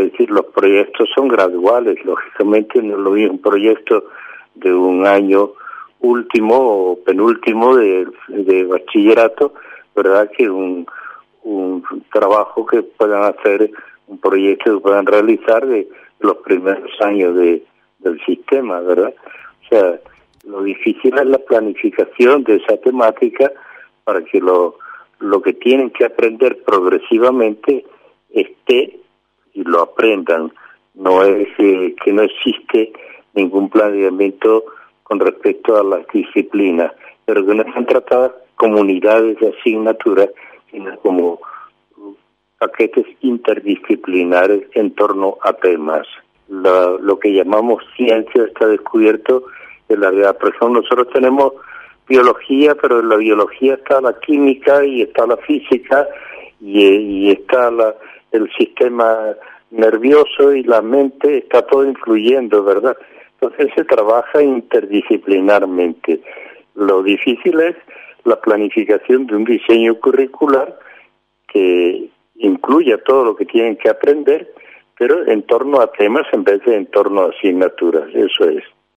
Es decir, los proyectos son graduales, lógicamente no lo mismo un proyecto de un año último o penúltimo de, de bachillerato, ¿verdad? Que un, un trabajo que puedan hacer, un proyecto que puedan realizar de los primeros años de, del sistema, ¿verdad? O sea, lo difícil es la planificación de esa temática para que lo, lo que tienen que aprender progresivamente esté y lo aprendan. No es eh, que no existe ningún planeamiento con respecto a las disciplinas, pero que no están tratadas comunidades de asignatura, sino como paquetes interdisciplinares en torno a temas. lo que llamamos ciencia está descubierto en la ejemplo, nosotros tenemos biología, pero en la biología está la química y está la física y, y está la, el sistema nervioso y la mente, está todo influyendo, ¿verdad? Entonces se trabaja interdisciplinarmente. Lo difícil es la planificación de un diseño curricular que incluya todo lo que tienen que aprender, pero en torno a temas en vez de en torno a asignaturas. Eso es.